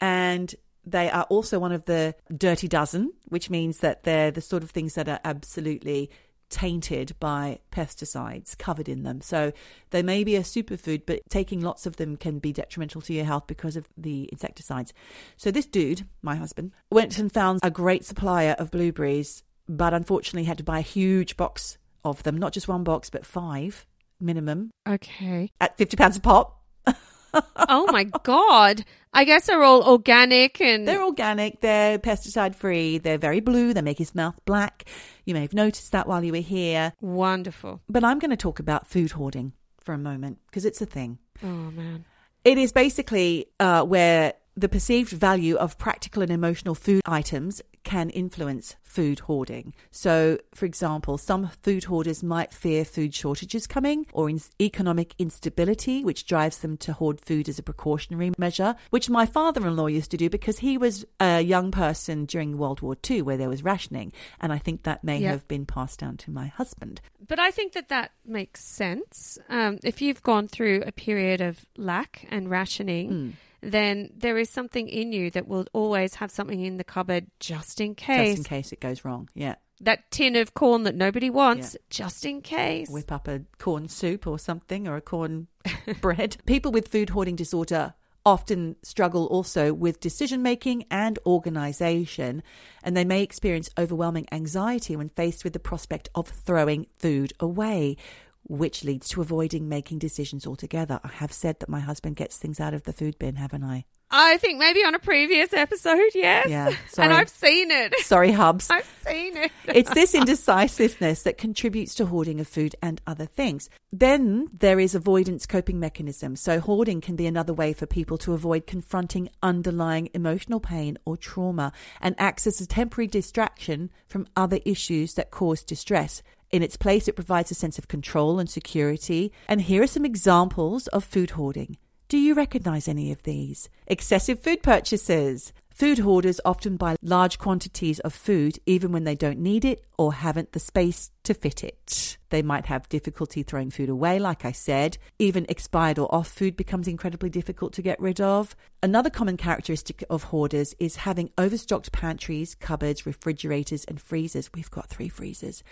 and they are also one of the dirty dozen, which means that they're the sort of things that are absolutely tainted by pesticides covered in them. So they may be a superfood, but taking lots of them can be detrimental to your health because of the insecticides. So this dude, my husband, went and found a great supplier of blueberries, but unfortunately had to buy a huge box of them, not just one box, but five minimum Okay. at 50 pounds a pop. oh my god. I guess they're all organic and They're organic, they're pesticide free, they're very blue, they make his mouth black. You may have noticed that while you were here. wonderful. But I'm going to talk about food hoarding for a moment because it's a thing. Oh man. It is basically uh, where the perceived value of practical and emotional food items can influence food hoarding. So, for example, some food hoarders might fear food shortages coming or in- economic instability, which drives them to hoard food as a precautionary measure, which my father in law used to do because he was a young person during World War II where there was rationing. And I think that may Yeah. have been passed down to my husband. But I think that that makes sense. Um, if you've gone through a period of lack and rationing, Hmm. Then there is something in you that will always have something in the cupboard just in case. Just in case it goes wrong. Yeah. That tin of corn that nobody wants, just in case. whip up a corn soup or something or a corn bread. People with food hoarding disorder often struggle also with decision making and organization, and they may experience overwhelming anxiety when faced with the prospect of throwing food away. Which leads to avoiding making decisions altogether. I have said that my husband gets things out of the food bin, haven't I? I think maybe on a previous episode, yes. Yeah, sorry. And I've seen it. Sorry, Hubs. I've seen it. it's this indecisiveness that contributes to hoarding of food and other things. Then there is avoidance coping mechanism. So hoarding can be another way for people to avoid confronting underlying emotional pain or trauma and acts as a temporary distraction from other issues that cause distress. In its place, it provides a sense of control and security. And here are some examples of food hoarding. Do you recognize any of these? Excessive food purchases. Food hoarders often buy large quantities of food even when they don't need it or haven't the space to fit it. They might have difficulty throwing food away, like I said. Even expired or off food becomes incredibly difficult to get rid of. Another common characteristic of hoarders is having overstocked pantries, cupboards, refrigerators, and freezers. We've got three freezers.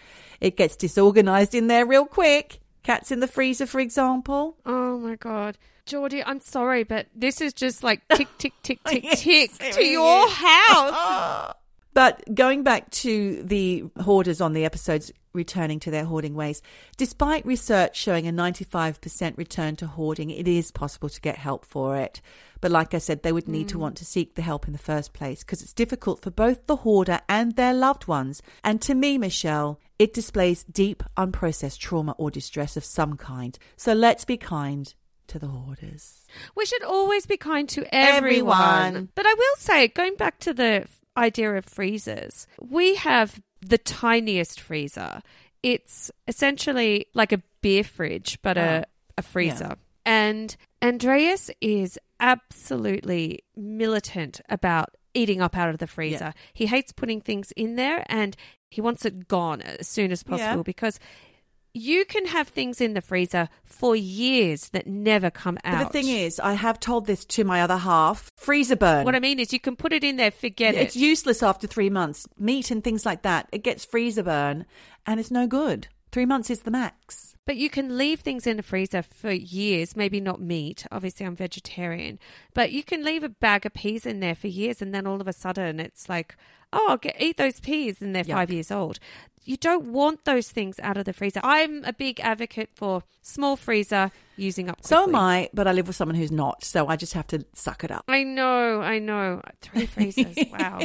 It gets disorganized in there real quick. Cats in the freezer, for example. Oh my god. Geordie, I'm sorry, but this is just like tick, tick, tick, tick, Yes, tick to your is. house. But going back to the hoarders on the episodes returning to their hoarding ways, despite research showing a 95% return to hoarding, it is possible to get help for it. But like I said, they would need to mm. want to seek the help in the first place because it's difficult for both the hoarder and their loved ones. And to me, Michelle, it displays deep, unprocessed trauma or distress of some kind. So let's be kind to the hoarders. We should always be kind to everyone. Everyone. But I will say, going back to the idea of freezers, we have the tiniest freezer. It's essentially like a beer fridge, but a, ah. a freezer. And Andreas is absolutely militant about eating up out of the freezer. He hates putting things in there and he wants it gone as soon as possible Yeah. because you can have things in the freezer for years that never come out. But the thing is, I have told this to my other half freezer burn. What I mean is, you can put it in there, forget it's it. It's useless after three months. Meat and things like that, it gets freezer burn and it's no good. Three months is the max. But you can leave things in the freezer for years, maybe not meat. Obviously, I'm vegetarian. But you can leave a bag of peas in there for years, and then all of a sudden it's like, oh, get, eat those peas, and they're Yuck. five years old. You don't want those things out of the freezer. I'm a big advocate for small freezer using up quickly. So am I, but I live with someone who's not, so I just have to suck it up. I know, I know. Three freezers. wow.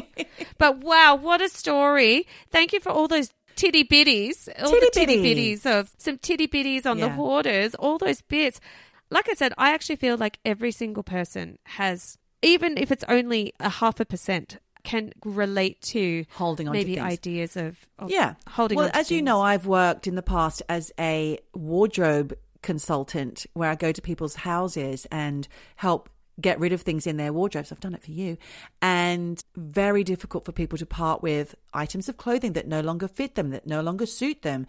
But wow, what a story. Thank you for all those titty bitties. All the titty bitties of some titty bitties on the Yeah. hoarders, all those bits. Like I said, I actually feel like every single person has even if it's only a half a percent, can relate to Holding on to maybe things. ideas of, of Yeah. holding well, on to as you know, I've worked in the past as a wardrobe consultant where I go to people's houses and help get rid of things in their wardrobes. I've done it for you. And very difficult for people to part with items of clothing that no longer fit them, that no longer suit them,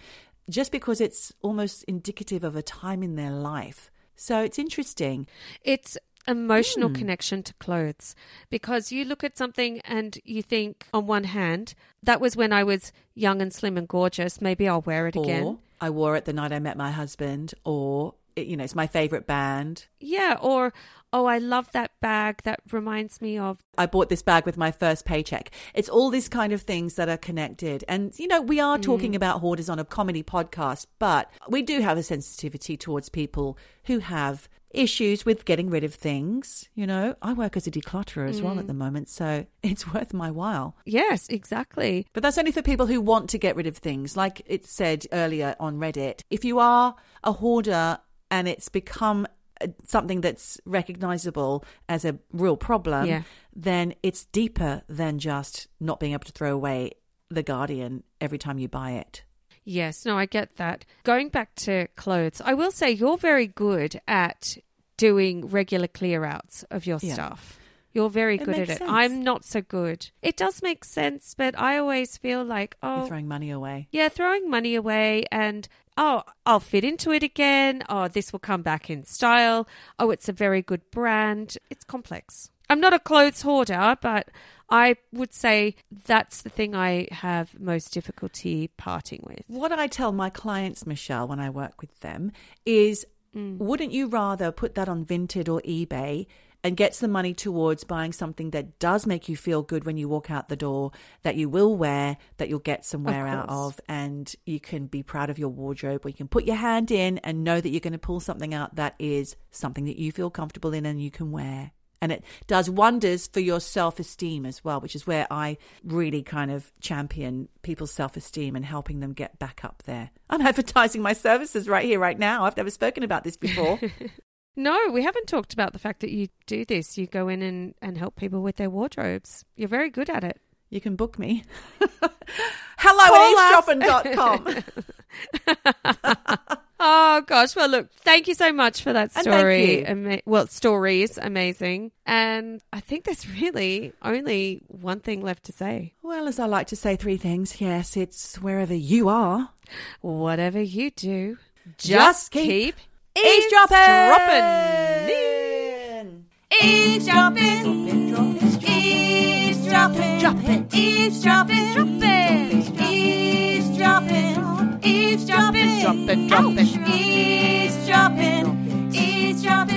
just because it's almost indicative of a time in their life. So it's interesting. It's emotional Hmm. connection to clothes because you look at something and you think on one hand that was when I was young and slim and gorgeous maybe I'll wear it again I wore it the night I met my husband, or, you know, it's my favorite band. yeah or oh I love that bag that reminds me of I bought this bag with my first paycheck. It's all these kind of things that are connected. And, you know, we are talking about hoarders on a comedy podcast, but we do have a sensitivity towards people who have issues with getting rid of things. You know, I work as a declutterer as well at the moment, so it's worth my while. yes exactly But that's only for people who want to get rid of things. Like it said earlier on Reddit, if you are a hoarder and it's become uh, something that's recognizable as a real problem, Yeah. then it's deeper than just not being able to throw away The Guardian every time you buy it. Yes, no, I get that. Going back to clothes, I will say you're very good at doing regular clear outs of your Yeah. stuff. You're very It good at it. sense. I'm not so good. It does make sense, but I always feel like, oh. You're throwing money away. yeah, throwing money away and, oh, I'll fit into it again. Oh, this will come back in style. Oh, it's a very good brand. It's complex. I'm not a clothes hoarder, but I would say that's the thing I have most difficulty parting with. What I tell my clients, Michelle, when I work with them is Mm. wouldn't you rather put that on Vinted or eBay and get some money towards buying something that does make you feel good when you walk out the door, that you will wear, that you'll get some Of wear out of, and you can be proud of your wardrobe, or you can put your hand in and know that you're going to pull something out that is something that you feel comfortable in and you can wear. And it does wonders for your self esteem as well, which is where I really kind of champion people's self esteem and helping them get back up there. I'm advertising my services right here, right now. I've never spoken about this before. No, we haven't talked about the fact that you do this. You go in and, and help people with their wardrobes. You're very good at it. you can book me. Hello Call at eavesdropping.com. Oh gosh, well look, thank you so much for that story. Ama- well, stories, amazing. And I think there's really only one thing left to say. well, as I like to say three things, yes, it's wherever you are. Whatever you do, Just keep eavesdropping. Eavesdropping. Eavesdropping. Dropping. Eavesdropping. Dropping. Eavesdropping. Eavesdropping jumping, jumping. Eavesdropping, eavesdropping.